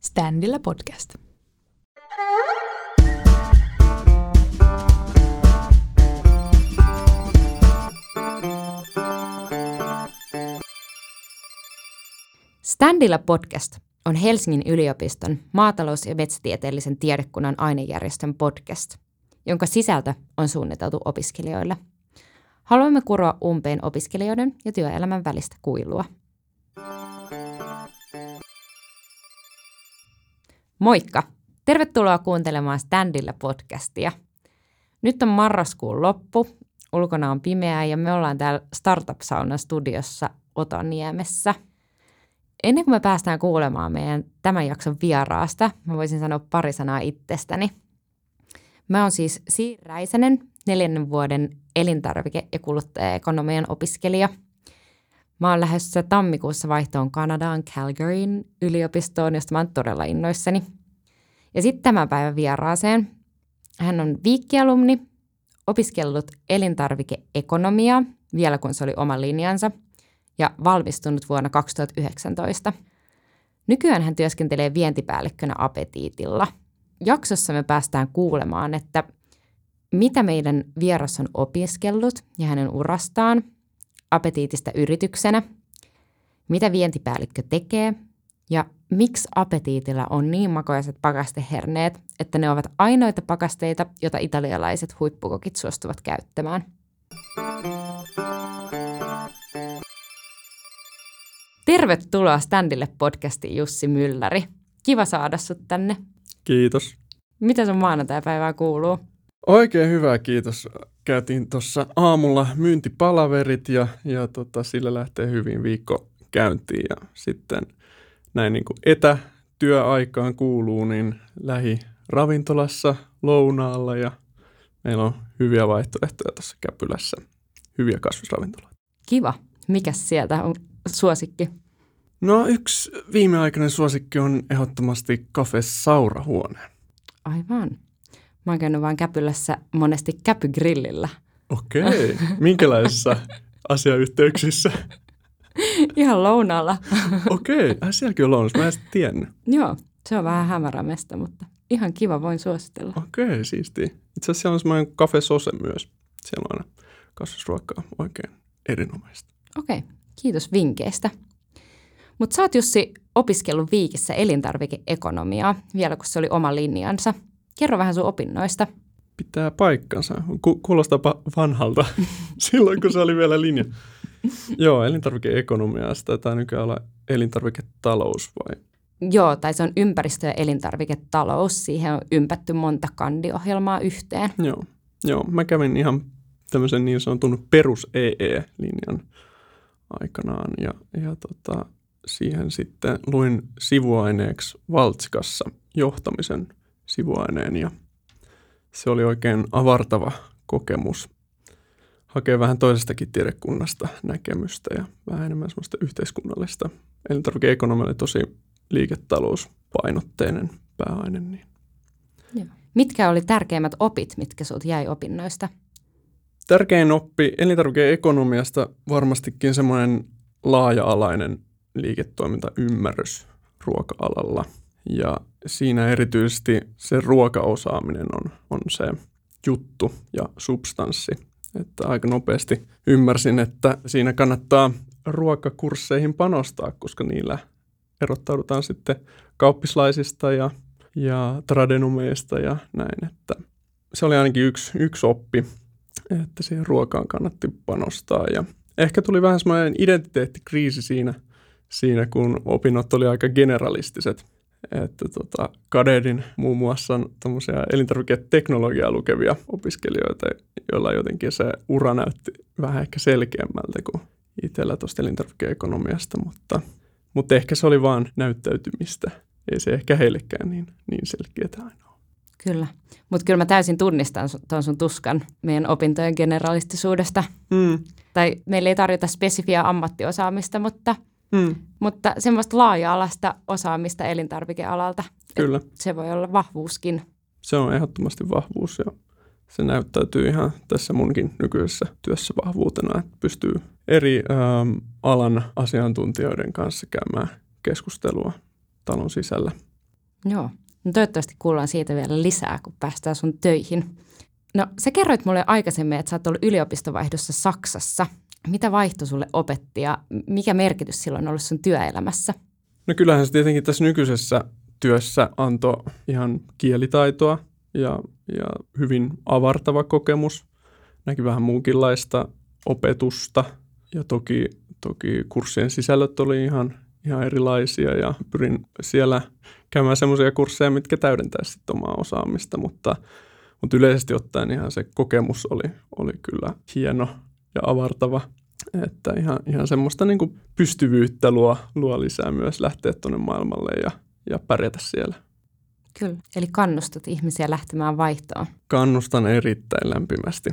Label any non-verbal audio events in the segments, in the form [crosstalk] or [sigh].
Standilla podcast. Standilla podcast on Helsingin yliopiston maatalous- ja metsätieteellisen tiedekunnan ainejärjestön podcast, jonka sisältö on suunniteltu opiskelijoille. Haluamme kuroa umpeen opiskelijoiden ja työelämän välistä kuilua. Moikka! Tervetuloa kuuntelemaan Standilla podcastia. Nyt on marraskuun loppu, ulkona on pimeää ja me ollaan täällä Startup Sauna studiossa Otoniemessä. Ennen kuin me päästään kuulemaan meidän tämän jakson vieraasta, mä voisin sanoa pari sanaa itsestäni. Mä oon siis Siir Räisänen, neljännen vuoden elintarvike- ja kuluttajaekonomian opiskelija. Mä oon lähdössä tammikuussa vaihtoon Kanadaan Calgaryn yliopistoon, josta mä oon todella innoissani. Ja sitten tämän päivän vieraaseen. Hän on viikkialumni, opiskellut elintarvikeekonomiaa vielä kun se oli oma linjansa ja valmistunut vuonna 2019. Nykyään hän työskentelee vientipäällikkönä Apetiitilla. Jaksossa me päästään kuulemaan, että mitä meidän vieras on opiskellut ja hänen urastaan, apetiitista yrityksenä, mitä vientipäällikkö tekee ja miksi apetiitilla on niin makoiset pakasteherneet, että ne ovat ainoita pakasteita, joita italialaiset huippukokit suostuvat käyttämään. Tervetuloa Standille podcastiin Jussi Mylläri. Kiva saada sut tänne. Kiitos. Mitä sun maanantai-päivää kuuluu? Oikein hyvä, kiitos. Käytiin tuossa aamulla myyntipalaverit ja, ja tota, sillä lähtee hyvin viikko käyntiin. Ja sitten näin niin kuin etätyöaikaan kuuluu, niin lähi ravintolassa lounaalla ja meillä on hyviä vaihtoehtoja tuossa Käpylässä. Hyviä kasvisravintoloita. Kiva. Mikäs sieltä on suosikki? No yksi viimeaikainen suosikki on ehdottomasti Cafe Saurahuone. Aivan. Mä oon käynyt vaan Käpylässä monesti käpygrillillä. Okei. Minkälaisissa asiayhteyksissä? Ihan lounaalla. Okei. Äh, sielläkin on lounas. Mä en tiennyt. Joo, se on vähän hämärä mesta, mutta ihan kiva, voin suositella. Okei, siistiä. Itse asiassa siellä on semmoinen Cafe Sose myös. Siellä on aina kasvisruokaa oikein erinomaista. Okei, kiitos vinkkeistä. Mutta sä oot Jussi opiskellut Viikissä elintarvikeekonomiaa, vielä kun se oli oma linjansa. Kerro vähän sun opinnoista. Pitää paikkansa. Ku- kuulostaa vanhalta [laughs] silloin, kun se oli vielä linja. Joo, elintarvikeekonomiasta. Tämä nykyään olla elintarviketalous vai? Joo, tai se on ympäristö- ja elintarviketalous. Siihen on ympätty monta kandiohjelmaa yhteen. Joo. Joo, mä kävin ihan tämmöisen niin sanotun perus EE-linjan aikanaan ja, ja tota, siihen sitten luin sivuaineeksi Valtsikassa johtamisen sivuaineen ja se oli oikein avartava kokemus. Hakee vähän toisestakin tiedekunnasta näkemystä ja vähän enemmän semmoista yhteiskunnallista. Elintarvikeekonomia oli tosi liiketalouspainotteinen pääaine. Niin. Joo. Mitkä oli tärkeimmät opit, mitkä sulta jäi opinnoista? Tärkein oppi elintarvikeekonomiasta varmastikin semmoinen laaja-alainen liiketoimintaymmärrys ruoka-alalla. Ja siinä erityisesti se ruokaosaaminen on, on se juttu ja substanssi. Että aika nopeasti ymmärsin, että siinä kannattaa ruokakursseihin panostaa, koska niillä erottaudutaan sitten kauppislaisista ja, ja tradenumeista ja näin. Että se oli ainakin yksi, yksi oppi, että siihen ruokaan kannatti panostaa. Ja ehkä tuli vähän semmoinen identiteettikriisi siinä, siinä kun opinnot oli aika generalistiset. Että tota, Kadedin muun muassa on elintarviketeknologiaa lukevia opiskelijoita, joilla jotenkin se ura näytti vähän ehkä selkeämmältä kuin itsellä tuosta elintarvikeekonomiasta, mutta, mutta ehkä se oli vaan näyttäytymistä. Ei se ehkä heillekään niin, niin selkeää aina ole. Kyllä, mutta kyllä mä täysin tunnistan tuon sun tuskan meidän opintojen generalistisuudesta. Mm. Tai meillä ei tarjota spesifiä ammattiosaamista, mutta, Mm. mutta semmoista laaja-alaista osaamista elintarvikealalta. Kyllä. Et Se voi olla vahvuuskin. Se on ehdottomasti vahvuus ja se näyttäytyy ihan tässä munkin nykyisessä työssä vahvuutena, että pystyy eri ähm, alan asiantuntijoiden kanssa käymään keskustelua talon sisällä. Joo. No toivottavasti kuullaan siitä vielä lisää, kun päästään sun töihin. No sä kerroit mulle aikaisemmin, että sä oot ollut yliopistovaihdossa Saksassa. Mitä vaihto sulle opetti ja mikä merkitys sillä on ollut sun työelämässä? No kyllähän se tietenkin tässä nykyisessä työssä antoi ihan kielitaitoa ja, ja hyvin avartava kokemus. Näki vähän muunkinlaista opetusta ja toki, toki kurssien sisällöt oli ihan, ihan erilaisia ja pyrin siellä käymään semmoisia kursseja, mitkä täydentää sitten omaa osaamista, mutta, mutta yleisesti ottaen ihan se kokemus oli, oli kyllä hieno ja avartava, että ihan, ihan semmoista niin kuin pystyvyyttä luo, luo lisää myös lähteä tuonne maailmalle ja, ja pärjätä siellä. Kyllä, eli kannustat ihmisiä lähtemään vaihtoon. Kannustan erittäin lämpimästi.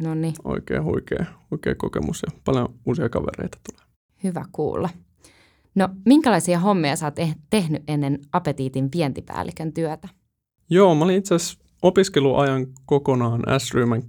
No niin. Oikein huikea, huikea kokemus ja paljon uusia kavereita tulee. Hyvä kuulla. No, minkälaisia hommia sä oot eh- tehnyt ennen Apetiitin vientipäällikön työtä? Joo, mä olin itse asiassa opiskeluajan kokonaan S-ryhmän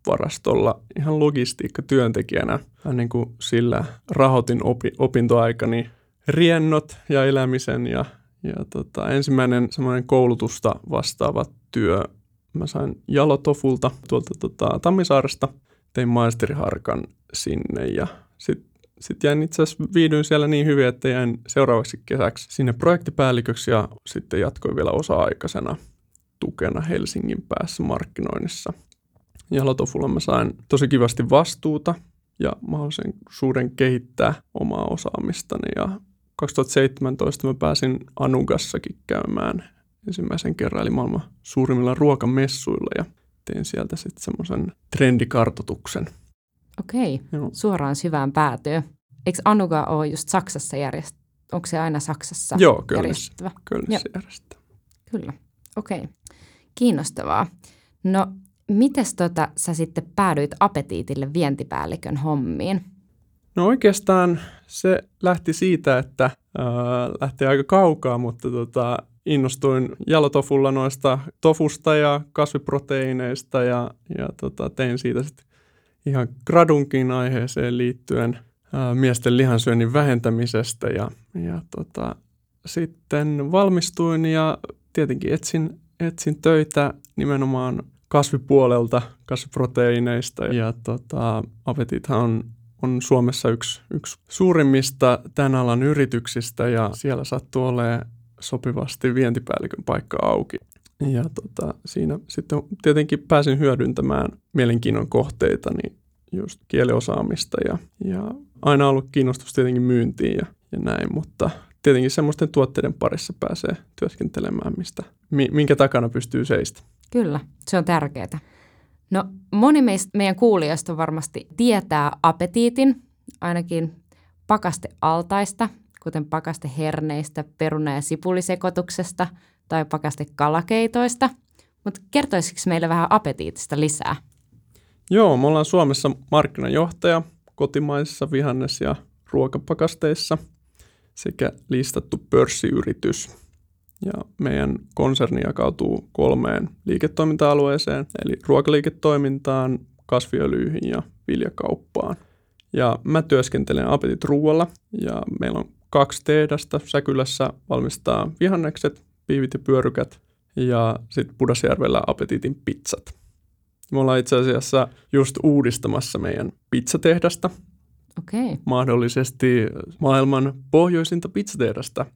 keskusvarastolla ihan logistiikkatyöntekijänä. Niin kuin sillä rahoitin opi- opintoaikani riennot ja elämisen ja, ja tota, ensimmäinen semmoinen koulutusta vastaava työ mä sain Jalotofulta tuolta tota, Tammisaaresta, tein maisteriharkan sinne ja sitten sit jäin itse asiassa viidyin siellä niin hyvin, että jäin seuraavaksi kesäksi sinne projektipäälliköksi ja sitten jatkoin vielä osa-aikaisena tukena Helsingin päässä markkinoinnissa. Jalotofulla mä sain tosi kivasti vastuuta ja suuren kehittää omaa osaamistani ja 2017 mä pääsin Anugassakin käymään ensimmäisen kerran, eli maailman suurimmilla ruokamessuilla ja tein sieltä sitten semmoisen trendikartotuksen. Okei, Joo. suoraan syvään päätyy. Eikö Anuga ole just Saksassa järjestetty? Onko se aina Saksassa Joo, järjestettävä? Kölnissä järjestetään. Kyllä, okei. Kiinnostavaa. No, mites tota, sä sitten päädyit Apetiitille vientipäällikön hommiin? No oikeastaan se lähti siitä, että äh, lähti aika kaukaa, mutta tota, innostuin jalotofulla noista tofusta ja kasviproteiineista ja, ja tota, tein siitä sitten ihan gradunkin aiheeseen liittyen ää, miesten lihansyönnin vähentämisestä ja, ja tota, sitten valmistuin ja tietenkin etsin, etsin töitä nimenomaan kasvipuolelta, kasviproteiineista ja tota, Apetithan on, on Suomessa yksi, yksi suurimmista tämän alan yrityksistä ja siellä sattuu olemaan sopivasti vientipäällikön paikka auki. Ja tota, siinä sitten tietenkin pääsin hyödyntämään mielenkiinnon kohteita, niin just kieliosaamista ja, ja aina ollut kiinnostus tietenkin myyntiin ja, ja näin, mutta tietenkin semmoisten tuotteiden parissa pääsee työskentelemään, mistä, minkä takana pystyy seistä. Kyllä, se on tärkeää. No moni meistä, meidän kuulijoista varmasti tietää apetiitin, ainakin pakastealtaista, kuten pakasteherneistä, peruna- ja sipulisekoituksesta tai pakastekalakeitoista. Mutta kertoisiko meille vähän apetiitista lisää? Joo, me ollaan Suomessa markkinajohtaja kotimaisissa vihannes- ja ruokapakasteissa sekä listattu pörssiyritys. Ja meidän konserni jakautuu kolmeen liiketoiminta-alueeseen, eli ruokaliiketoimintaan, kasviöljyihin ja viljakauppaan. Ja mä työskentelen Apetit Ruualla ja meillä on kaksi tehdasta. Säkylässä valmistaa vihannekset, piivit ja pyörykät ja sitten Pudasjärvellä Apetitin pizzat. Me ollaan itse asiassa just uudistamassa meidän pizzatehdasta. Okei. Okay. Mahdollisesti maailman pohjoisinta pizzatehdasta.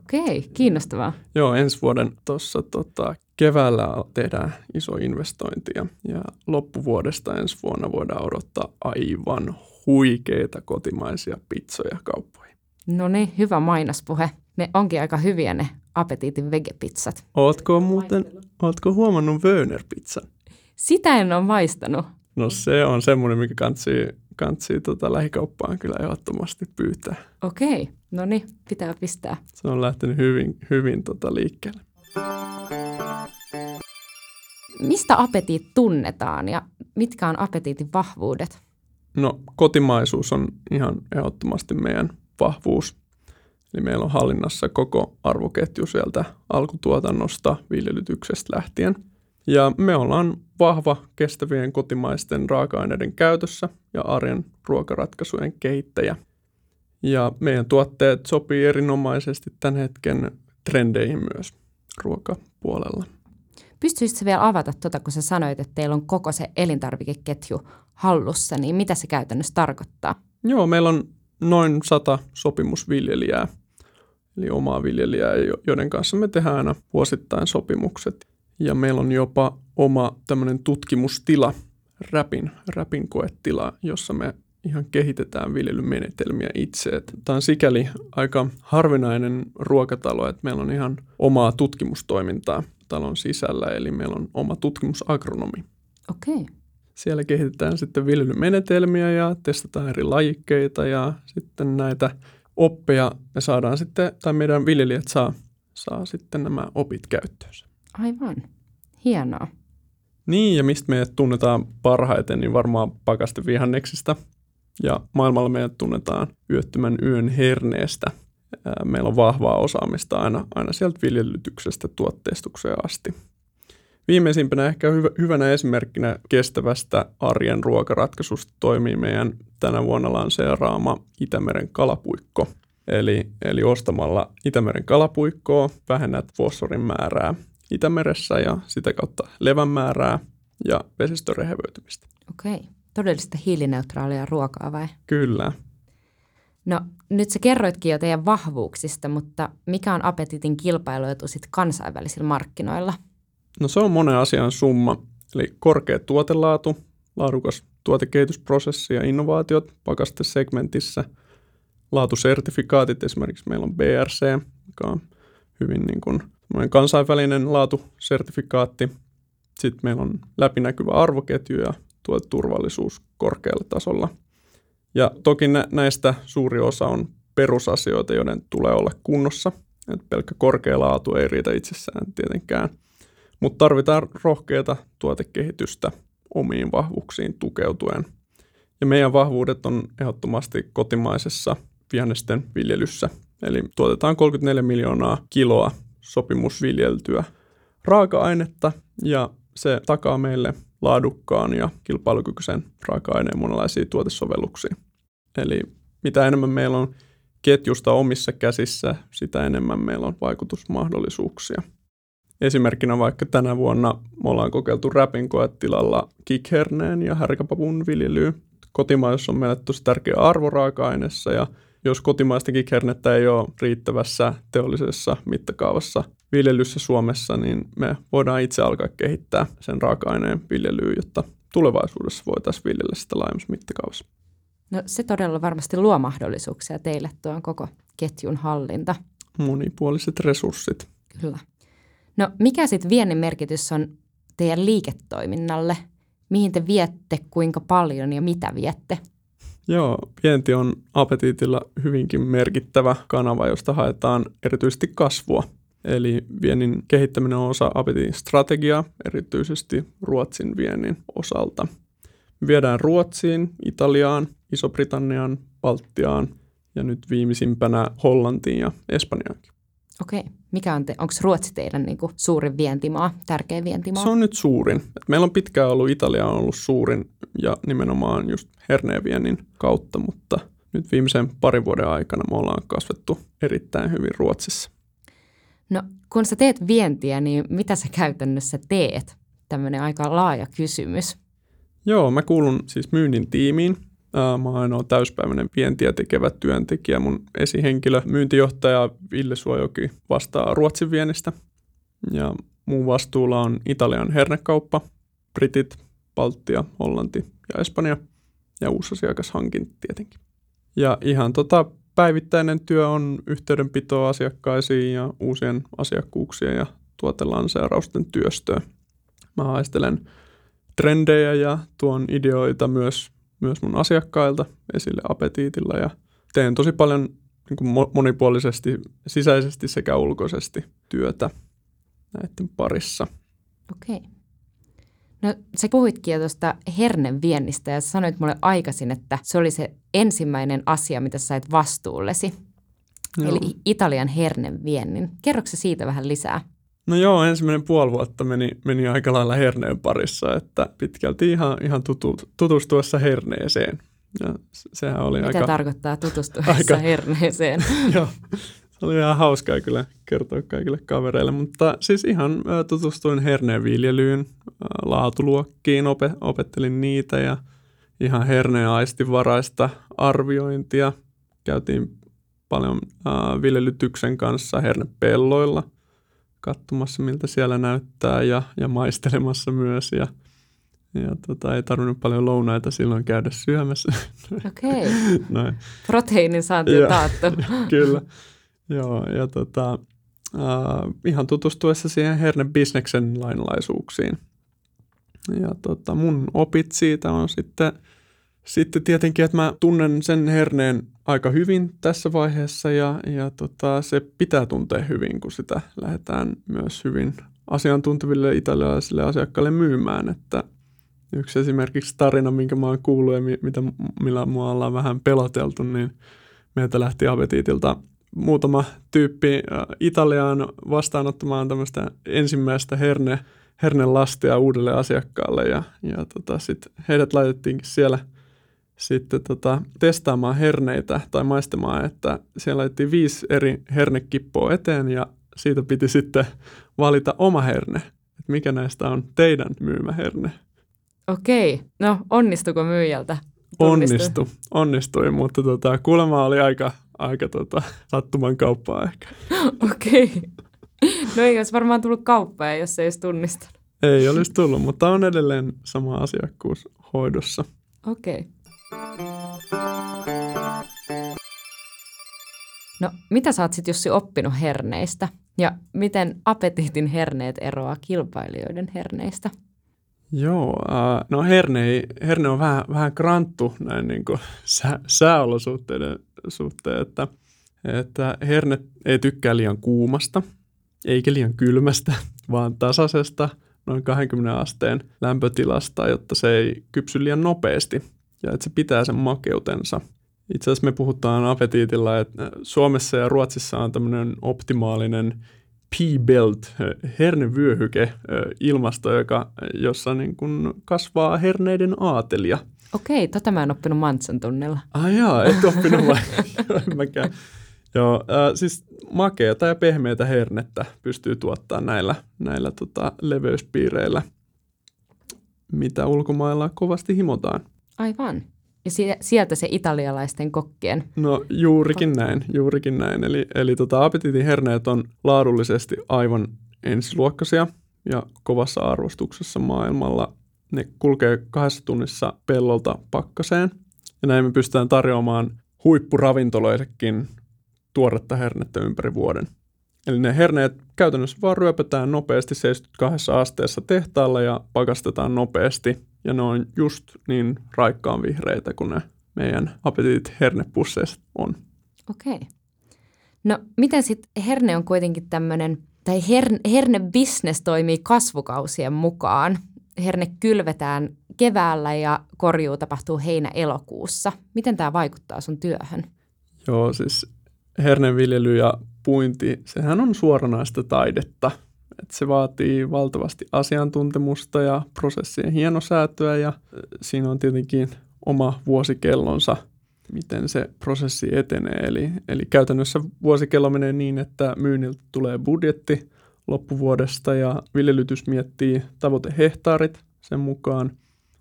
Okei, okay, kiinnostavaa. Joo, ensi vuoden tuossa tota, keväällä tehdään iso investointi ja, ja loppuvuodesta ensi vuonna voidaan odottaa aivan huikeita kotimaisia pizzoja kauppoihin. No niin, hyvä mainospuhe. Ne onkin aika hyviä ne apetiitin vegepizzat. Ootko muuten, ootko huomannut Wöner-pizzan? Sitä en ole maistanut. No se on semmoinen, mikä kantsii, kantsii tota lähikauppaan kyllä ehdottomasti pyytää. Okei, no niin, pitää pistää. Se on lähtenyt hyvin, hyvin tota liikkeelle. Mistä apetiit tunnetaan ja mitkä on apetiitin vahvuudet? No kotimaisuus on ihan ehdottomasti meidän vahvuus. Eli meillä on hallinnassa koko arvoketju sieltä alkutuotannosta, viljelytyksestä lähtien. Ja me ollaan vahva kestävien kotimaisten raaka-aineiden käytössä ja arjen ruokaratkaisujen kehittäjä. Ja meidän tuotteet sopii erinomaisesti tämän hetken trendeihin myös. ruokapuolella. Pystyisitkö vielä avata tuota, kun sä sanoit, että teillä on koko se elintarvikeketju hallussa, niin mitä se käytännössä tarkoittaa? Joo, meillä on noin sata sopimusviljelijää, eli omaa viljelijää, joiden kanssa me tehdään aina vuosittain sopimukset. Ja meillä on jopa oma tämmöinen tutkimustila, räpin, räpin koetila, jossa me ihan kehitetään viljelymenetelmiä itse. Tämä on sikäli aika harvinainen ruokatalo, että meillä on ihan omaa tutkimustoimintaa talon sisällä, eli meillä on oma tutkimusagronomi. Okei. Okay. Siellä kehitetään sitten viljelymenetelmiä ja testataan eri lajikkeita ja sitten näitä oppeja me saadaan sitten, tai meidän viljelijät saa, saa sitten nämä opit käyttöönsä. Aivan. Hienoa. Niin, ja mistä meidät tunnetaan parhaiten, niin varmaan pakastevihanneksista. Ja maailmalla meidät tunnetaan yöttömän yön herneestä. Meillä on vahvaa osaamista aina, aina sieltä viljelytyksestä tuotteistukseen asti. Viimeisimpänä ehkä hyvä, hyvänä esimerkkinä kestävästä arjen ruokaratkaisusta toimii meidän tänä vuonna lanseeraama Itämeren kalapuikko. Eli, eli ostamalla Itämeren kalapuikkoa vähennät fosforin määrää Itämeressä ja sitä kautta levän määrää ja vesistön rehevöitymistä. Okei. Todellista hiilineutraalia ruokaa vai? Kyllä. No nyt sä kerroitkin jo teidän vahvuuksista, mutta mikä on Apetitin kilpailuetu sitten kansainvälisillä markkinoilla? No se on monen asian summa, eli korkea tuotelaatu, laadukas tuotekehitysprosessi ja innovaatiot pakastesegmentissä, laatusertifikaatit, esimerkiksi meillä on BRC, joka on hyvin niin kuin kansainvälinen laatusertifikaatti. Sitten meillä on läpinäkyvä arvoketju ja tuoteturvallisuus korkealla tasolla. Ja toki näistä suuri osa on perusasioita, joiden tulee olla kunnossa. Et pelkkä korkea laatu ei riitä itsessään tietenkään – mutta tarvitaan rohkeata tuotekehitystä omiin vahvuuksiin tukeutuen. Ja meidän vahvuudet on ehdottomasti kotimaisessa vihannesten viljelyssä. Eli tuotetaan 34 miljoonaa kiloa sopimusviljeltyä raaka-ainetta ja se takaa meille laadukkaan ja kilpailukykyisen raaka-aineen monenlaisia tuotesovelluksia. Eli mitä enemmän meillä on ketjusta omissa käsissä, sitä enemmän meillä on vaikutusmahdollisuuksia. Esimerkkinä vaikka tänä vuonna me ollaan kokeiltu räpin koetilalla kikherneen ja härkäpapun viljelyä. Kotimaisuus on meille tosi tärkeä arvoraaka-aineessa ja jos kotimaista kikhernettä ei ole riittävässä teollisessa mittakaavassa viljelyssä Suomessa, niin me voidaan itse alkaa kehittää sen raaka-aineen viljelyä, jotta tulevaisuudessa voitaisiin viljellä sitä laajemmassa mittakaavassa. No se todella varmasti luo mahdollisuuksia teille tuon koko ketjun hallinta. Monipuoliset resurssit. Kyllä. No mikä sitten viennin merkitys on teidän liiketoiminnalle? Mihin te viette, kuinka paljon ja mitä viette? Joo, vienti on apetiitilla hyvinkin merkittävä kanava, josta haetaan erityisesti kasvua. Eli viennin kehittäminen on osa apetiitin strategiaa, erityisesti Ruotsin viennin osalta. Me viedään Ruotsiin, Italiaan, Iso-Britanniaan, Baltiaan ja nyt viimeisimpänä Hollantiin ja Espanjaankin. Okei. Mikä on te, onko Ruotsi teidän niin kuin suurin vientimaa, tärkeä vientimaa? Se on nyt suurin. Et meillä on pitkään ollut, Italia on ollut suurin ja nimenomaan just herneenviennin kautta, mutta nyt viimeisen parin vuoden aikana me ollaan kasvettu erittäin hyvin Ruotsissa. No kun sä teet vientiä, niin mitä sä käytännössä teet? Tämmöinen aika laaja kysymys. Joo, mä kuulun siis myynnin tiimiin, Mä oon ainoa täyspäiväinen vientiä tekevä työntekijä. Mun esihenkilö, myyntijohtaja Ville Suojoki vastaa Ruotsin viennistä. Ja mun vastuulla on Italian hernekauppa, Britit, Baltia, Hollanti ja Espanja ja uusi asiakashankin tietenkin. Ja ihan tota päivittäinen työ on yhteydenpito asiakkaisiin ja uusien asiakkuuksien ja tuotelanseerausten työstöä. Mä haistelen trendejä ja tuon ideoita myös myös mun asiakkailta esille apetiitilla ja teen tosi paljon niin kuin monipuolisesti sisäisesti sekä ulkoisesti työtä näiden parissa. Okei. No sä puhuitkin jo tuosta herneviennistä ja sanoit mulle aikaisin, että se oli se ensimmäinen asia, mitä sä sait vastuullesi. Joo. Eli Italian herneviennin. Kerroksä siitä vähän lisää? No joo, ensimmäinen puoli vuotta meni, meni aika lailla herneen parissa, että pitkälti ihan, ihan tutu, tutustuessa herneeseen. Ja sehän oli Mitä aika, tarkoittaa tutustuessa [laughs] aika, herneeseen? [laughs] joo, se oli ihan hauskaa kyllä kertoa kaikille kavereille, mutta siis ihan tutustuin herneen viljelyyn, laatuluokkiin, opettelin niitä ja ihan herneen aistivaraista arviointia. Käytiin paljon viljelytyksen kanssa hernepelloilla katsomassa, miltä siellä näyttää ja, ja maistelemassa myös ja – ja tota, ei tarvinnut paljon lounaita silloin käydä syömässä. [laughs] Okei. Okay. Proteiinin saanti on taattu. [laughs] Kyllä. Joo, ja tota, äh, ihan tutustuessa siihen hernebisneksen lainalaisuuksiin. Ja tota, mun opit siitä on sitten, sitten tietenkin, että mä tunnen sen herneen aika hyvin tässä vaiheessa ja, ja tota, se pitää tuntea hyvin, kun sitä lähdetään myös hyvin asiantunteville italialaisille asiakkaille myymään, että Yksi esimerkiksi tarina, minkä mä oon kuullut ja mitä, millä mua ollaan vähän peloteltu, niin meiltä lähti Apetitilta muutama tyyppi Italiaan vastaanottamaan tämmöistä ensimmäistä herne, hernelastia uudelle asiakkaalle. Ja, ja tota, sit heidät laitettiinkin siellä sitten tota, testaamaan herneitä tai maistamaan, että siellä laitettiin viisi eri hernekippoa eteen ja siitä piti sitten valita oma herne, että mikä näistä on teidän myymä herne. Okei, no onnistuko myyjältä? Onnistu, onnistui, mutta tota, kuulemma oli aika, aika tota, sattuman kauppaa ehkä. [laughs] Okei. No ei olisi varmaan tullut kauppaa, jos ei olisi tunnistanut. Ei olisi tullut, mutta on edelleen sama asiakkuus hoidossa. Okei. No mitä sä oot sitten Jussi oppinut herneistä ja miten apetiitin herneet eroaa kilpailijoiden herneistä? Joo, äh, no herne, herne on vähän, vähän kranttu näin [laughs] niin kuin sää, sääolosuhteiden suhteen, että, että herne ei tykkää liian kuumasta eikä liian kylmästä, [laughs] vaan tasaisesta noin 20 asteen lämpötilasta, jotta se ei kypsy liian nopeasti ja että se pitää sen makeutensa. Itse asiassa me puhutaan apetiitilla, että Suomessa ja Ruotsissa on tämmöinen optimaalinen P-belt, hernevyöhyke ilmasto, joka, jossa niin kuin kasvaa herneiden aatelia. Okei, tota mä en oppinut Mantsan tunnilla. Ah jaa, et oppinut vai? [laughs] mäkään. Joo, äh, siis makeata ja pehmeitä hernettä pystyy tuottaa näillä, näillä tota, leveyspiireillä, mitä ulkomailla kovasti himotaan. Aivan. Ja sieltä se italialaisten kokkien. No juurikin näin, juurikin näin. Eli, eli tota, apetitin herneet on laadullisesti aivan ensiluokkaisia ja kovassa arvostuksessa maailmalla. Ne kulkee kahdessa tunnissa pellolta pakkaseen. Ja näin me pystytään tarjoamaan huippuravintoloillekin tuoretta hernettä ympäri vuoden. Eli ne herneet käytännössä vaan ryöpetään nopeasti 72 asteessa tehtaalla ja pakastetaan nopeasti – ja ne on just niin raikkaan vihreitä kuin ne meidän apetitit hernepusseissa on. Okei. Okay. No miten sitten herne on kuitenkin tämmöinen, tai herne, herne-business toimii kasvukausien mukaan. Herne kylvetään keväällä ja korjuu tapahtuu heinä-elokuussa. Miten tämä vaikuttaa sun työhön? Joo, siis herneviljely ja puinti, sehän on suoranaista taidetta – että se vaatii valtavasti asiantuntemusta ja prosessien hienosäätöä ja siinä on tietenkin oma vuosikellonsa, miten se prosessi etenee. Eli, eli käytännössä vuosikello menee niin, että myynniltä tulee budjetti loppuvuodesta ja viljelytys miettii tavoitehehtaarit sen mukaan.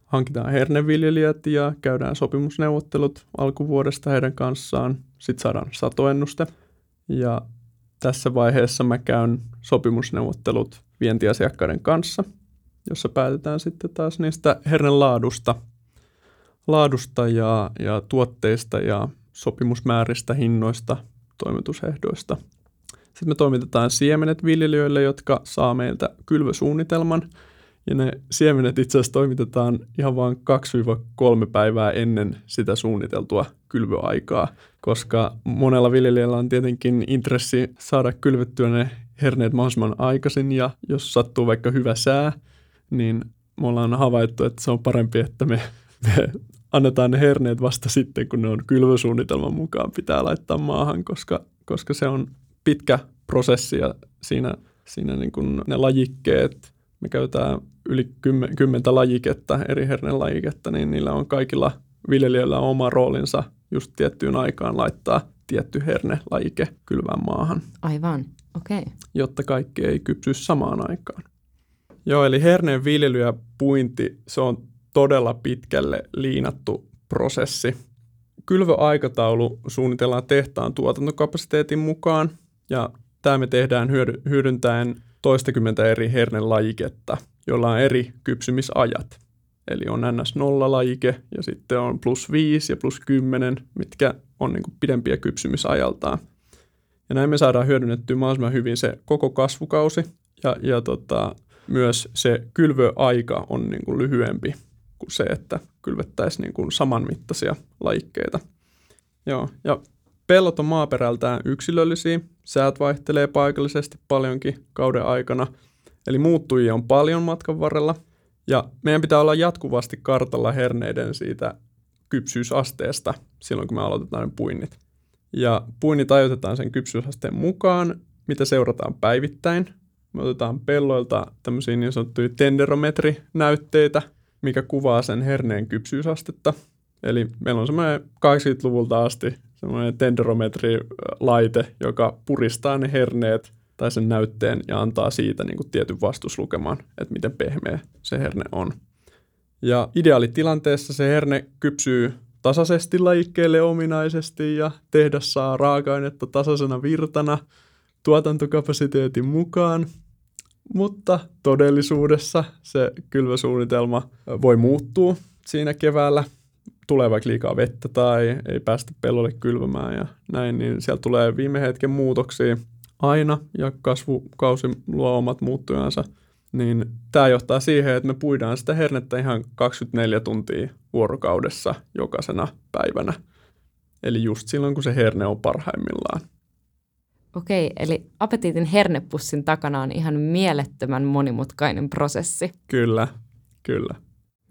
Hankitaan herneviljelijät ja käydään sopimusneuvottelut alkuvuodesta heidän kanssaan. Sitten saadaan satoennuste ja tässä vaiheessa mä käyn sopimusneuvottelut vientiasiakkaiden kanssa, jossa päätetään sitten taas niistä hernen laadusta, laadusta ja, ja tuotteista ja sopimusmääristä, hinnoista, toimitusehdoista. Sitten me toimitetaan siemenet viljelijöille, jotka saa meiltä kylvösuunnitelman – ja ne siemenet itse asiassa toimitetaan ihan vain 2-3 päivää ennen sitä suunniteltua kylvöaikaa, koska monella viljelijällä on tietenkin intressi saada kylvettyä ne herneet mahdollisimman aikaisin ja jos sattuu vaikka hyvä sää, niin me ollaan havaittu, että se on parempi, että me, me annetaan ne herneet vasta sitten, kun ne on kylvösuunnitelman mukaan pitää laittaa maahan, koska, koska se on pitkä prosessi ja siinä, siinä niin kuin ne lajikkeet, me käytetään yli kymmentä lajiketta, eri hernelajiketta, niin niillä on kaikilla viljelijöillä oma roolinsa just tiettyyn aikaan laittaa tietty hernelajike kylvään maahan. Aivan, okei. Okay. Jotta kaikki ei kypsy samaan aikaan. Joo, eli herneen viljely ja puinti, se on todella pitkälle liinattu prosessi. Kylvöaikataulu suunnitellaan tehtaan tuotantokapasiteetin mukaan, ja tämä me tehdään hyödyntäen toistakymmentä eri hernelajiketta, joilla on eri kypsymisajat. Eli on NS0-lajike ja sitten on plus 5 ja plus 10, mitkä on niin kuin pidempiä kypsymisajaltaan. Ja näin me saadaan hyödynnettyä mahdollisimman hyvin se koko kasvukausi ja, ja tota, myös se kylvöaika on niin kuin lyhyempi kuin se, että kylvettäisiin niin kuin samanmittaisia lajikkeita. Joo, ja pellot on maaperältään yksilöllisiä, säät vaihtelee paikallisesti paljonkin kauden aikana, eli muuttujia on paljon matkan varrella – ja meidän pitää olla jatkuvasti kartalla herneiden siitä kypsyysasteesta silloin, kun me aloitetaan ne puinnit. Ja puinnit ajoitetaan sen kypsyysasteen mukaan, mitä seurataan päivittäin. Me otetaan pelloilta tämmöisiä niin sanottuja tenderometrinäytteitä, mikä kuvaa sen herneen kypsyysastetta. Eli meillä on semmoinen 80-luvulta asti semmoinen tenderometrilaite, joka puristaa ne herneet – tai sen näytteen ja antaa siitä niin kuin tietyn vastuslukeman, että miten pehmeä se herne on. Ja ideaalitilanteessa se herne kypsyy tasaisesti lajikkeelle ominaisesti ja tehdas saa raaka-ainetta tasaisena virtana tuotantokapasiteetin mukaan, mutta todellisuudessa se kylväsuunnitelma voi muuttua siinä keväällä. Tulee vaikka liikaa vettä tai ei päästä pellolle kylvämään ja näin, niin sieltä tulee viime hetken muutoksia – aina ja kasvukausi luo omat muuttujansa, niin tämä johtaa siihen, että me puidaan sitä hernettä ihan 24 tuntia vuorokaudessa jokaisena päivänä. Eli just silloin, kun se herne on parhaimmillaan. Okei, eli apetiitin hernepussin takana on ihan mielettömän monimutkainen prosessi. Kyllä, kyllä.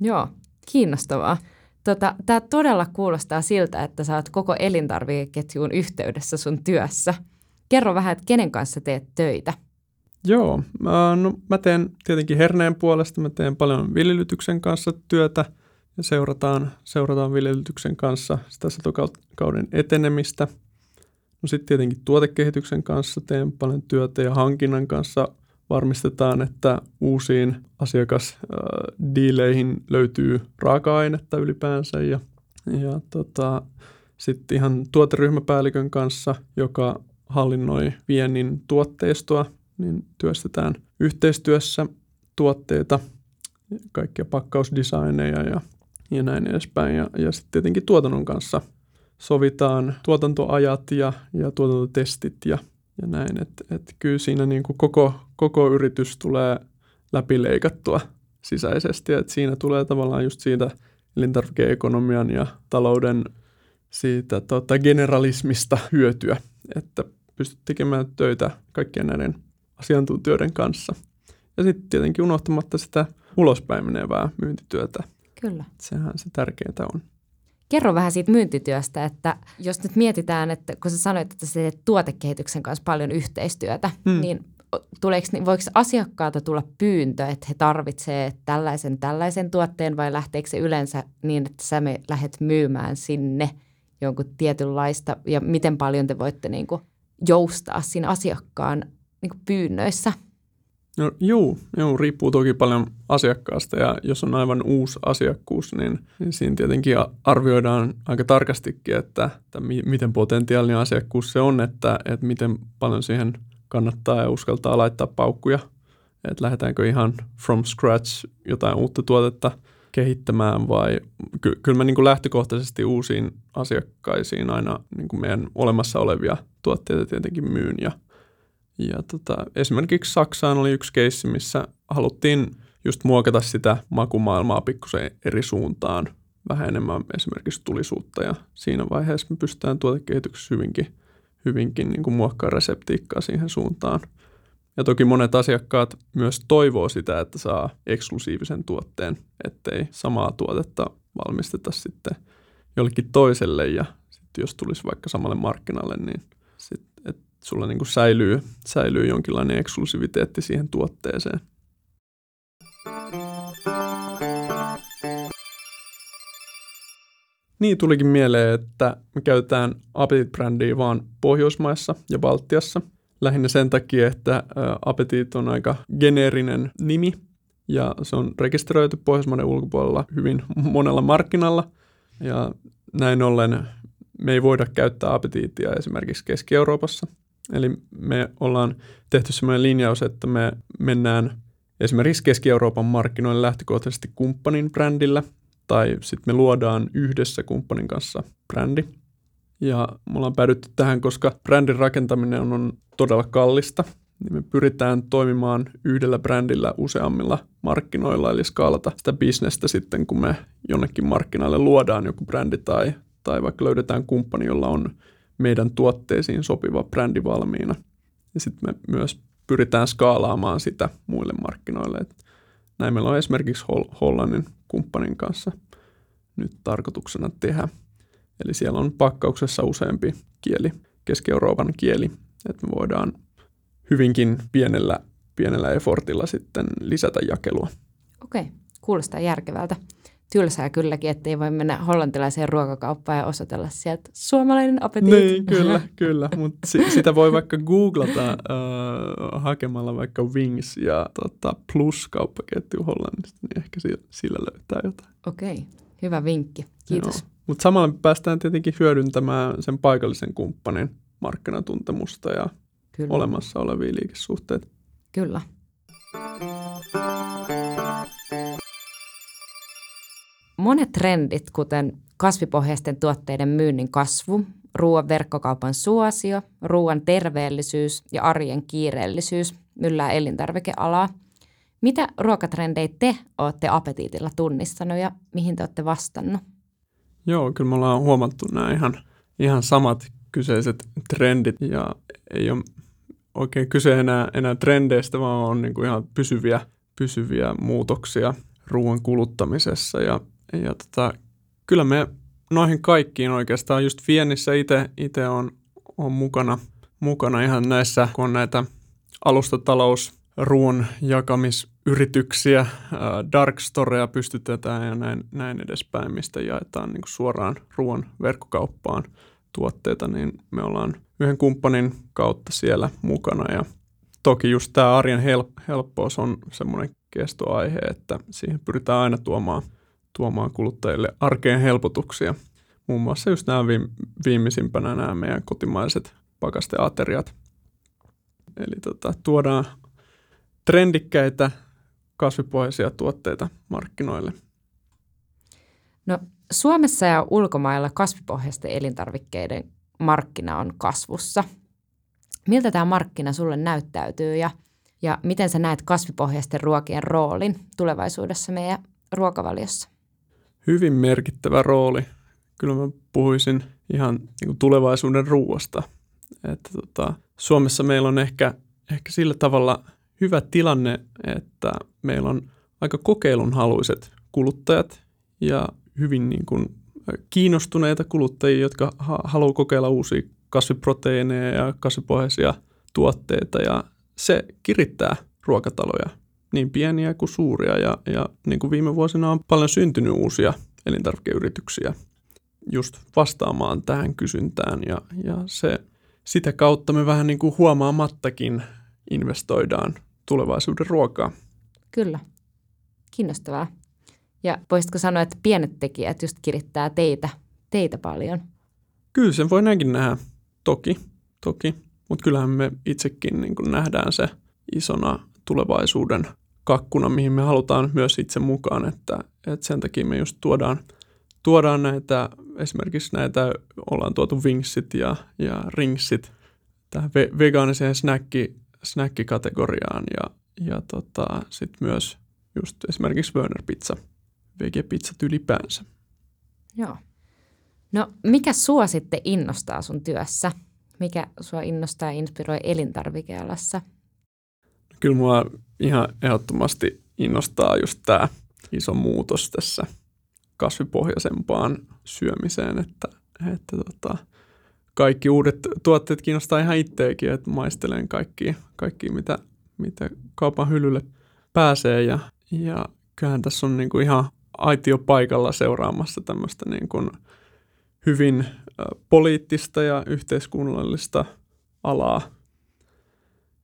Joo, kiinnostavaa. Tota, Tämä todella kuulostaa siltä, että sä oot koko elintarvikeketjuun yhteydessä sun työssä – Kerro vähän, että kenen kanssa teet töitä? Joo, no mä teen tietenkin herneen puolesta, mä teen paljon viljelytyksen kanssa työtä ja seurataan, seurataan viljelytyksen kanssa sitä satokauden etenemistä. No sitten tietenkin tuotekehityksen kanssa teen paljon työtä ja hankinnan kanssa varmistetaan, että uusiin asiakasdiileihin löytyy raaka-ainetta ylipäänsä ja, ja tota, sitten ihan tuoteryhmäpäällikön kanssa, joka hallinnoi viennin tuotteistoa, niin työstetään yhteistyössä tuotteita, kaikkia pakkausdesigneja ja, ja näin edespäin. Ja, ja sitten tietenkin tuotannon kanssa sovitaan tuotantoajat ja, ja tuotantotestit ja, ja näin. Että et kyllä siinä niin kuin koko, koko yritys tulee läpileikattua sisäisesti. Et siinä tulee tavallaan just siitä elintarvikeekonomian ja talouden siitä tota, generalismista hyötyä, että pystyt tekemään töitä kaikkien näiden asiantuntijoiden kanssa. Ja sitten tietenkin unohtamatta sitä ulospäin menevää myyntityötä. Kyllä. Sehän se tärkeintä on. Kerro vähän siitä myyntityöstä, että jos nyt mietitään, että kun sä sanoit, että sä teet tuotekehityksen kanssa paljon yhteistyötä, hmm. niin tuleeko, voiko asiakkaalta tulla pyyntö, että he tarvitsevat tällaisen tällaisen tuotteen vai lähteekö se yleensä niin, että sä me lähdet myymään sinne jonkun tietynlaista ja miten paljon te voitte niin kuin joustaa siinä asiakkaan niin pyynnöissä? No juu, juu, riippuu toki paljon asiakkaasta ja jos on aivan uusi asiakkuus, niin, niin siinä tietenkin arvioidaan aika tarkastikin, että, että mi, miten potentiaalinen asiakkuus se on, että, että miten paljon siihen kannattaa ja uskaltaa laittaa paukkuja, että lähdetäänkö ihan from scratch jotain uutta tuotetta kehittämään vai ky- kyllä mä niin kuin lähtökohtaisesti uusiin asiakkaisiin aina niin kuin meidän olemassa olevia tuotteita tietenkin myyn. Ja, ja tota, esimerkiksi Saksaan oli yksi keissi, missä haluttiin just muokata sitä makumaailmaa pikkusen eri suuntaan, vähän enemmän esimerkiksi tulisuutta ja siinä vaiheessa me pystytään tuotekehityksessä hyvinkin, hyvinkin niin kuin muokkaa reseptiikkaa siihen suuntaan. Ja toki monet asiakkaat myös toivoo sitä, että saa eksklusiivisen tuotteen, ettei samaa tuotetta valmisteta sitten jollekin toiselle ja sitten jos tulisi vaikka samalle markkinalle, niin sit, et sulla niin säilyy, säilyy jonkinlainen eksklusiviteetti siihen tuotteeseen. Niin tulikin mieleen, että me käytetään Appetit-brändiä vaan Pohjoismaissa ja Baltiassa. Lähinnä sen takia, että Appetit on aika geneerinen nimi ja se on rekisteröity Pohjoismaiden ulkopuolella hyvin monella markkinalla. Ja näin ollen me ei voida käyttää appetiittia esimerkiksi Keski-Euroopassa. Eli me ollaan tehty sellainen linjaus, että me mennään esimerkiksi Keski-Euroopan markkinoille lähtökohtaisesti kumppanin brändillä, tai sitten me luodaan yhdessä kumppanin kanssa brändi. Ja me ollaan päädytty tähän, koska brändin rakentaminen on, todella kallista, niin me pyritään toimimaan yhdellä brändillä useammilla markkinoilla, eli skaalata sitä bisnestä sitten, kun me jonnekin markkinalle luodaan joku brändi tai, tai vaikka löydetään kumppani, jolla on meidän tuotteisiin sopiva brändi valmiina. Ja sitten me myös pyritään skaalaamaan sitä muille markkinoille. Et näin meillä on esimerkiksi Hollannin kumppanin kanssa nyt tarkoituksena tehdä. Eli siellä on pakkauksessa useampi kieli, Keski-Euroopan kieli, että me voidaan hyvinkin pienellä, pienellä effortilla sitten lisätä jakelua. Okei, kuulostaa järkevältä tylsää kylläkin, ettei voi mennä hollantilaiseen ruokakauppaan ja osoitella sieltä suomalainen apetiitti. Niin, kyllä, kyllä. Mutta si- sitä voi vaikka googlata äh, hakemalla vaikka Wings ja tota, Plus kauppaketju Hollannista, niin ehkä sillä, sillä löytää jotain. Okei, hyvä vinkki. Kiitos. Mutta samalla päästään tietenkin hyödyntämään sen paikallisen kumppanin markkinatuntemusta ja Kyllä. olemassa olevia liikesuhteita. Kyllä. Monet trendit, kuten kasvipohjaisten tuotteiden myynnin kasvu, ruoan verkkokaupan suosio, ruoan terveellisyys ja arjen kiireellisyys myllää elintarvikealaa. Mitä ruokatrendejä te olette apetiitilla tunnistanut ja mihin te olette vastannut? Joo, kyllä me ollaan huomattu nämä ihan, ihan samat kyseiset trendit ja ei ole oikein kyse enää, enää trendeistä, vaan on niin kuin ihan pysyviä, pysyviä muutoksia ruoan kuluttamisessa ja ja tota, kyllä me noihin kaikkiin oikeastaan just viennissä itse on, on mukana, mukana ihan näissä, kun on näitä alustatalous, ruoan jakamisyrityksiä, dark storeja pystytetään ja näin, näin edespäin, mistä jaetaan niin suoraan ruoan verkkokauppaan tuotteita, niin me ollaan yhden kumppanin kautta siellä mukana ja toki just tämä arjen helppous on semmoinen kestoaihe, että siihen pyritään aina tuomaan – tuomaan kuluttajille arkeen helpotuksia. Muun muassa just nämä viimeisimpänä nämä meidän kotimaiset pakasteateriat. Eli tota, tuodaan trendikkäitä kasvipohjaisia tuotteita markkinoille. No, Suomessa ja ulkomailla kasvipohjaisten elintarvikkeiden markkina on kasvussa. Miltä tämä markkina sulle näyttäytyy ja, ja miten sä näet kasvipohjaisten ruokien roolin tulevaisuudessa meidän ruokavaliossa? hyvin merkittävä rooli. Kyllä mä puhuisin ihan niin kuin tulevaisuuden ruuasta. Että tota, Suomessa meillä on ehkä, ehkä sillä tavalla hyvä tilanne, että meillä on aika kokeilunhaluiset kuluttajat ja hyvin niin kuin kiinnostuneita kuluttajia, jotka ha- haluaa kokeilla uusia kasviproteiineja ja kasvipohjaisia tuotteita. Ja se kirittää ruokataloja niin pieniä kuin suuria. Ja, ja niin kuin viime vuosina on paljon syntynyt uusia elintarvikeyrityksiä just vastaamaan tähän kysyntään. Ja, ja se, sitä kautta me vähän niin kuin huomaamattakin investoidaan tulevaisuuden ruokaa. Kyllä, kiinnostavaa. Ja voisitko sanoa, että pienet tekijät just kirittää teitä, teitä paljon? Kyllä sen voi näinkin nähdä, toki, toki. Mutta kyllähän me itsekin niin kuin nähdään se isona tulevaisuuden kakkuna, mihin me halutaan myös itse mukaan, että, että sen takia me just tuodaan, tuodaan näitä, esimerkiksi näitä, ollaan tuotu wingsit ja, ja ringsit tähän ve- vegaaniseen snacki, snackikategoriaan ja, ja tota, sitten myös just esimerkiksi Werner Pizza, vegepizzat ylipäänsä. Joo. No mikä sua sitten innostaa sun työssä? Mikä sua innostaa ja inspiroi elintarvikealassa? kyllä mua ihan ehdottomasti innostaa just tämä iso muutos tässä kasvipohjaisempaan syömiseen, että, että tota, kaikki uudet tuotteet kiinnostaa ihan itseäkin, että maistelen kaikki, kaikki mitä, mitä kaupan hyllylle pääsee ja, ja kyllähän tässä on niinku ihan aitio paikalla seuraamassa tämmöistä niinku hyvin poliittista ja yhteiskunnallista alaa.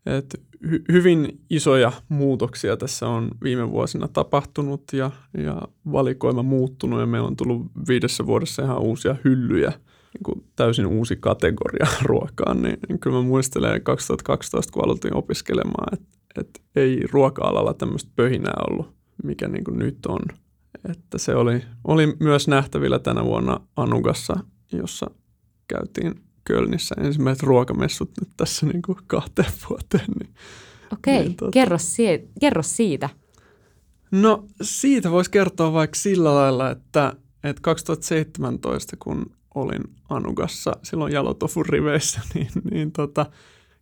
Et hy- hyvin isoja muutoksia tässä on viime vuosina tapahtunut ja, ja valikoima muuttunut ja meillä on tullut viidessä vuodessa ihan uusia hyllyjä, niin kuin täysin uusi kategoria [laughs] ruokaan. Niin, niin kyllä mä muistelen 2012, kun aloitin opiskelemaan, että, että ei ruoka-alalla tämmöistä pöhinää ollut, mikä niin kuin nyt on. Että se oli, oli myös nähtävillä tänä vuonna Anugassa, jossa käytiin Kölnissä ensimmäiset ruokamessut nyt tässä niin kuin kahteen [laughs] vuoteen. Niin, Okei, niin, tota... kerro, sie- kerro siitä. No siitä voisi kertoa vaikka sillä lailla, että, että 2017 kun olin Anugassa silloin Jalotofun riveissä, [laughs] niin, niin tota,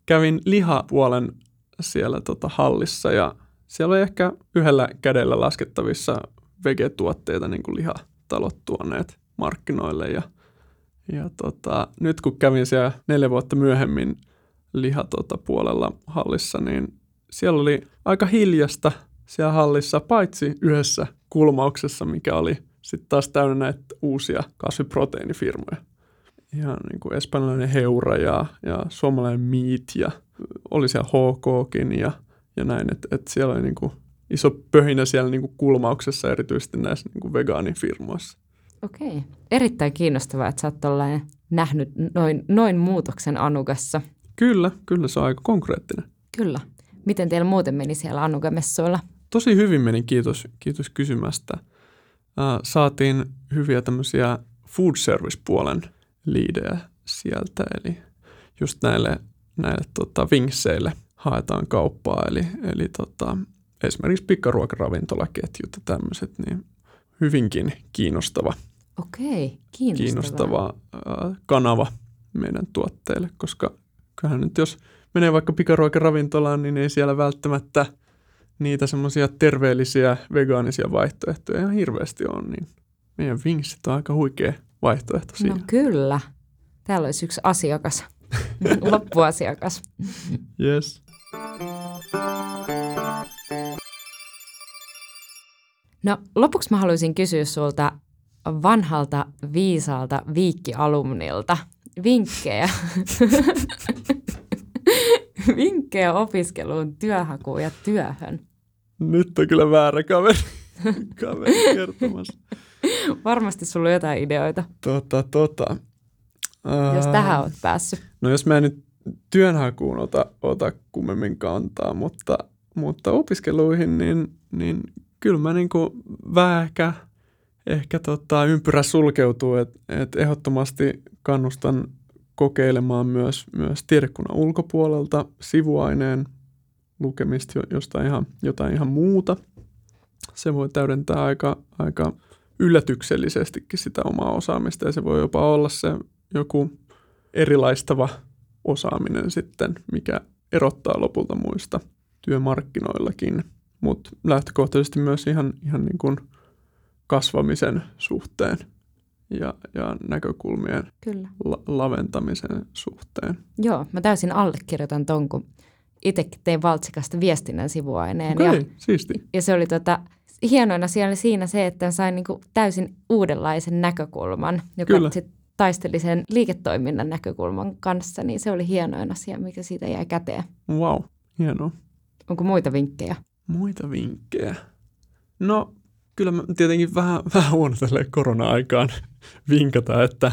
kävin lihapuolen siellä tota hallissa ja siellä oli ehkä yhdellä kädellä laskettavissa vegetuotteita, niin kuin lihatalot tuoneet markkinoille. Ja, ja tota, nyt kun kävin siellä neljä vuotta myöhemmin lihatuotapuolella tota, hallissa, niin siellä oli aika hiljasta siellä hallissa, paitsi yhdessä kulmauksessa, mikä oli sitten taas täynnä näitä uusia kasviproteiinifirmoja. Ihan niin kuin espanjalainen Heura ja, ja suomalainen Meat ja oli siellä HKkin ja, ja näin, että et siellä oli niin kuin iso pöhinä siellä niin kuin kulmauksessa, erityisesti näissä niin kuin vegaanifirmoissa. Okei. Erittäin kiinnostavaa, että sä oot nähnyt noin, noin muutoksen Anugassa. Kyllä, kyllä se on aika konkreettinen. Kyllä. Miten teillä muuten meni siellä Anugamessuilla? Tosi hyvin meni, kiitos, kiitos kysymästä. Äh, saatiin hyviä tämmöisiä food service-puolen liidejä sieltä, eli just näille, näille tota, vinkseille haetaan kauppaa, eli, eli tota, esimerkiksi pikkaruokaravintolaketjut ja tämmöiset, niin hyvinkin kiinnostava, Okei, kiinnostava. kiinnostava äh, kanava meidän tuotteille, koska kyllähän nyt jos menee vaikka pikaruokaravintolaan, niin ei siellä välttämättä niitä semmoisia terveellisiä vegaanisia vaihtoehtoja ihan hirveästi on, niin meidän vinksit on aika huikea vaihtoehto no siinä. No kyllä. Täällä olisi yksi asiakas, [laughs] loppuasiakas. Yes. No lopuksi mä haluaisin kysyä sulta vanhalta viisaalta viikkialumnilta vinkkejä. [laughs] vinkkejä opiskeluun, työhakuun ja työhön. Nyt on kyllä väärä kaveri, [laughs] kaveri kertomassa. Varmasti sulla on jotain ideoita. Tota, tota. Jos tähän olet päässyt. No jos mä en nyt työnhakuun ota, ota kummemmin kantaa, mutta, mutta opiskeluihin, niin, niin kyllä mä niin vähän ehkä, ehkä tota, ympyrä sulkeutuu, että et ehdottomasti kannustan kokeilemaan myös, myös tiedekunnan ulkopuolelta sivuaineen lukemista jostain ihan, jotain ihan muuta. Se voi täydentää aika, aika yllätyksellisestikin sitä omaa osaamista ja se voi jopa olla se joku erilaistava osaaminen sitten, mikä erottaa lopulta muista työmarkkinoillakin – mutta lähtökohtaisesti myös ihan, ihan niin kuin kasvamisen suhteen ja, ja näkökulmien Kyllä. La- laventamisen suhteen. Joo, mä täysin allekirjoitan ton, kun itsekin tein Valtsikasta viestinnän sivuaineen. Okay, ja, siisti. ja se oli tota, hienoina siellä siinä se, että sain niinku täysin uudenlaisen näkökulman, joka Kyllä. sit taisteli sen liiketoiminnan näkökulman kanssa, niin se oli hienoin asia, mikä siitä jäi käteen. Wow, hienoa. Onko muita vinkkejä? Muita vinkkejä. No, kyllä mä tietenkin vähän, [laughs] vähän huono tälle korona-aikaan [laughs] vinkata, että,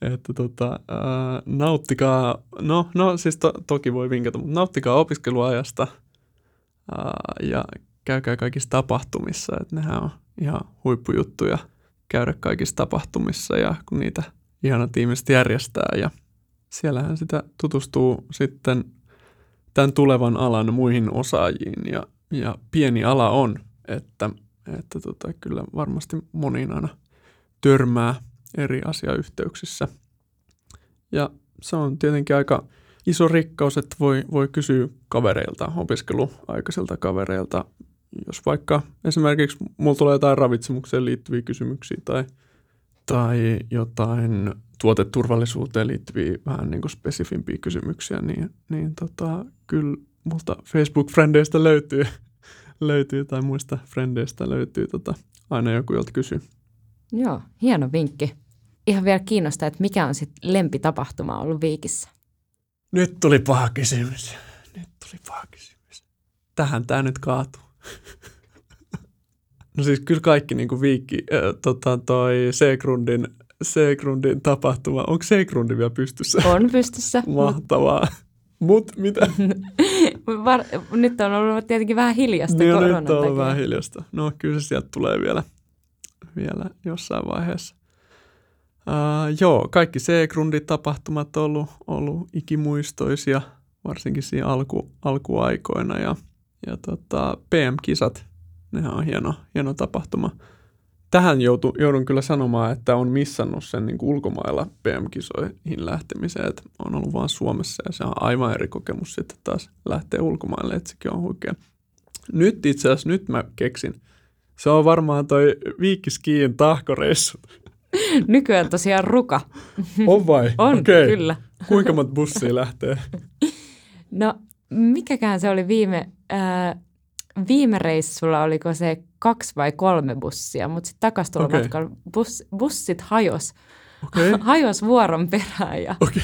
että tota, ää, nauttikaa, no, no siis to, toki voi vinkata, mutta nauttikaa opiskeluajasta ää, ja käykää kaikissa tapahtumissa, että nehän on ihan huippujuttuja käydä kaikissa tapahtumissa ja kun niitä ihanat ihmiset järjestää ja siellähän sitä tutustuu sitten tämän tulevan alan muihin osaajiin ja ja pieni ala on, että, että tota, kyllä varmasti moniin aina törmää eri asiayhteyksissä. Ja se on tietenkin aika iso rikkaus, että voi, voi kysyä kavereilta, opiskeluaikaisilta kavereilta, jos vaikka esimerkiksi mulla tulee jotain ravitsemukseen liittyviä kysymyksiä tai, tai jotain tuoteturvallisuuteen liittyviä vähän niin kuin spesifimpiä kysymyksiä, niin, niin tota, kyllä multa Facebook-frendeistä löytyy, löytyy tai muista frendeistä löytyy tota, aina joku, jolta kysyy. Joo, hieno vinkki. ihan vielä kiinnostaa, että mikä on sitten lempitapahtuma ollut Viikissä? Nyt tuli paha kysymys. Nyt tuli paha kysymys. Tähän tämä nyt kaatuu. no siis kyllä kaikki niin kuin viikki, äh, tota, toi C-Grundin, C-Grundin tapahtuma. Onko C-Grundi vielä pystyssä? On pystyssä. Mahtavaa. Mut mitä? [laughs] Var, nyt on ollut tietenkin vähän hiljasta niin, koronan nyt on takia. vähän hiljasta. No kyllä se sieltä tulee vielä, vielä jossain vaiheessa. Uh, joo, kaikki C-Grundin tapahtumat on ollut, ollut ikimuistoisia, varsinkin siinä alku, alkuaikoina. Ja, ja tota, PM-kisat, nehän on hieno, hieno tapahtuma. Tähän joutu, joudun kyllä sanomaan, että on missannut sen niin ulkomailla PM-kisoihin lähtemiseen. Että on ollut vain Suomessa ja se on aivan eri kokemus sitten taas lähteä ulkomaille, että sekin on huikea. Nyt itse asiassa, nyt mä keksin. Se on varmaan toi Viikkiskiin tahkoreissu. [laughs] Nykyään tosiaan ruka. On vai? [laughs] On, Okei. kyllä. [laughs] Kuinka monta bussia lähtee? No, mikäkään se oli viime, äh, viime reissulla, oliko se kaksi vai kolme bussia, mutta sitten takastulomatkalla bus, bussit hajos, Okei. [laughs] hajos vuoron perään ja Okei.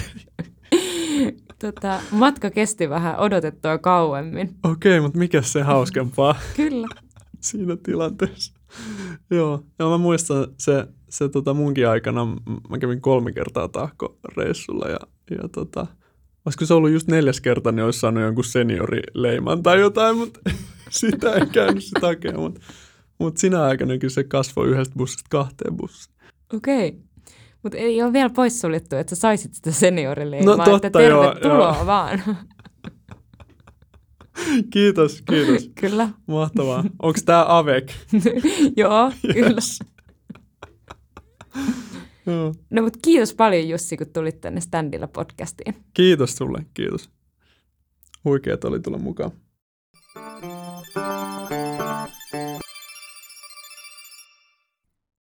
[laughs] tota, matka kesti vähän odotettua kauemmin. Okei, mutta mikä se hauskempaa [laughs] Kyllä. siinä tilanteessa? Joo, ja mä muistan se, se tota munkin aikana, mä kävin kolme kertaa tahkoreissulla ja, ja tota, olisiko se ollut just neljäs kerta, niin olisi saanut jonkun seniorileiman tai jotain, mutta sitä ei käynyt sitä hakea, mutta mut sinä aikana kyllä se kasvoi yhdestä bussista kahteen bussiin. Okei. Mutta ei ole vielä poissuljettu, että sä saisit sitä seniorileimaa, No että totta, joo, tervetuloa joo. vaan. [laughs] Kiitos, kiitos. kyllä. Mahtavaa. Onko tämä AVEC? [laughs] Joo, kyllä. Yes. [laughs] Joo. No mutta kiitos paljon Jussi, kun tulit tänne Standilla podcastiin. Kiitos sulle, kiitos. Huikeet oli tulla mukaan.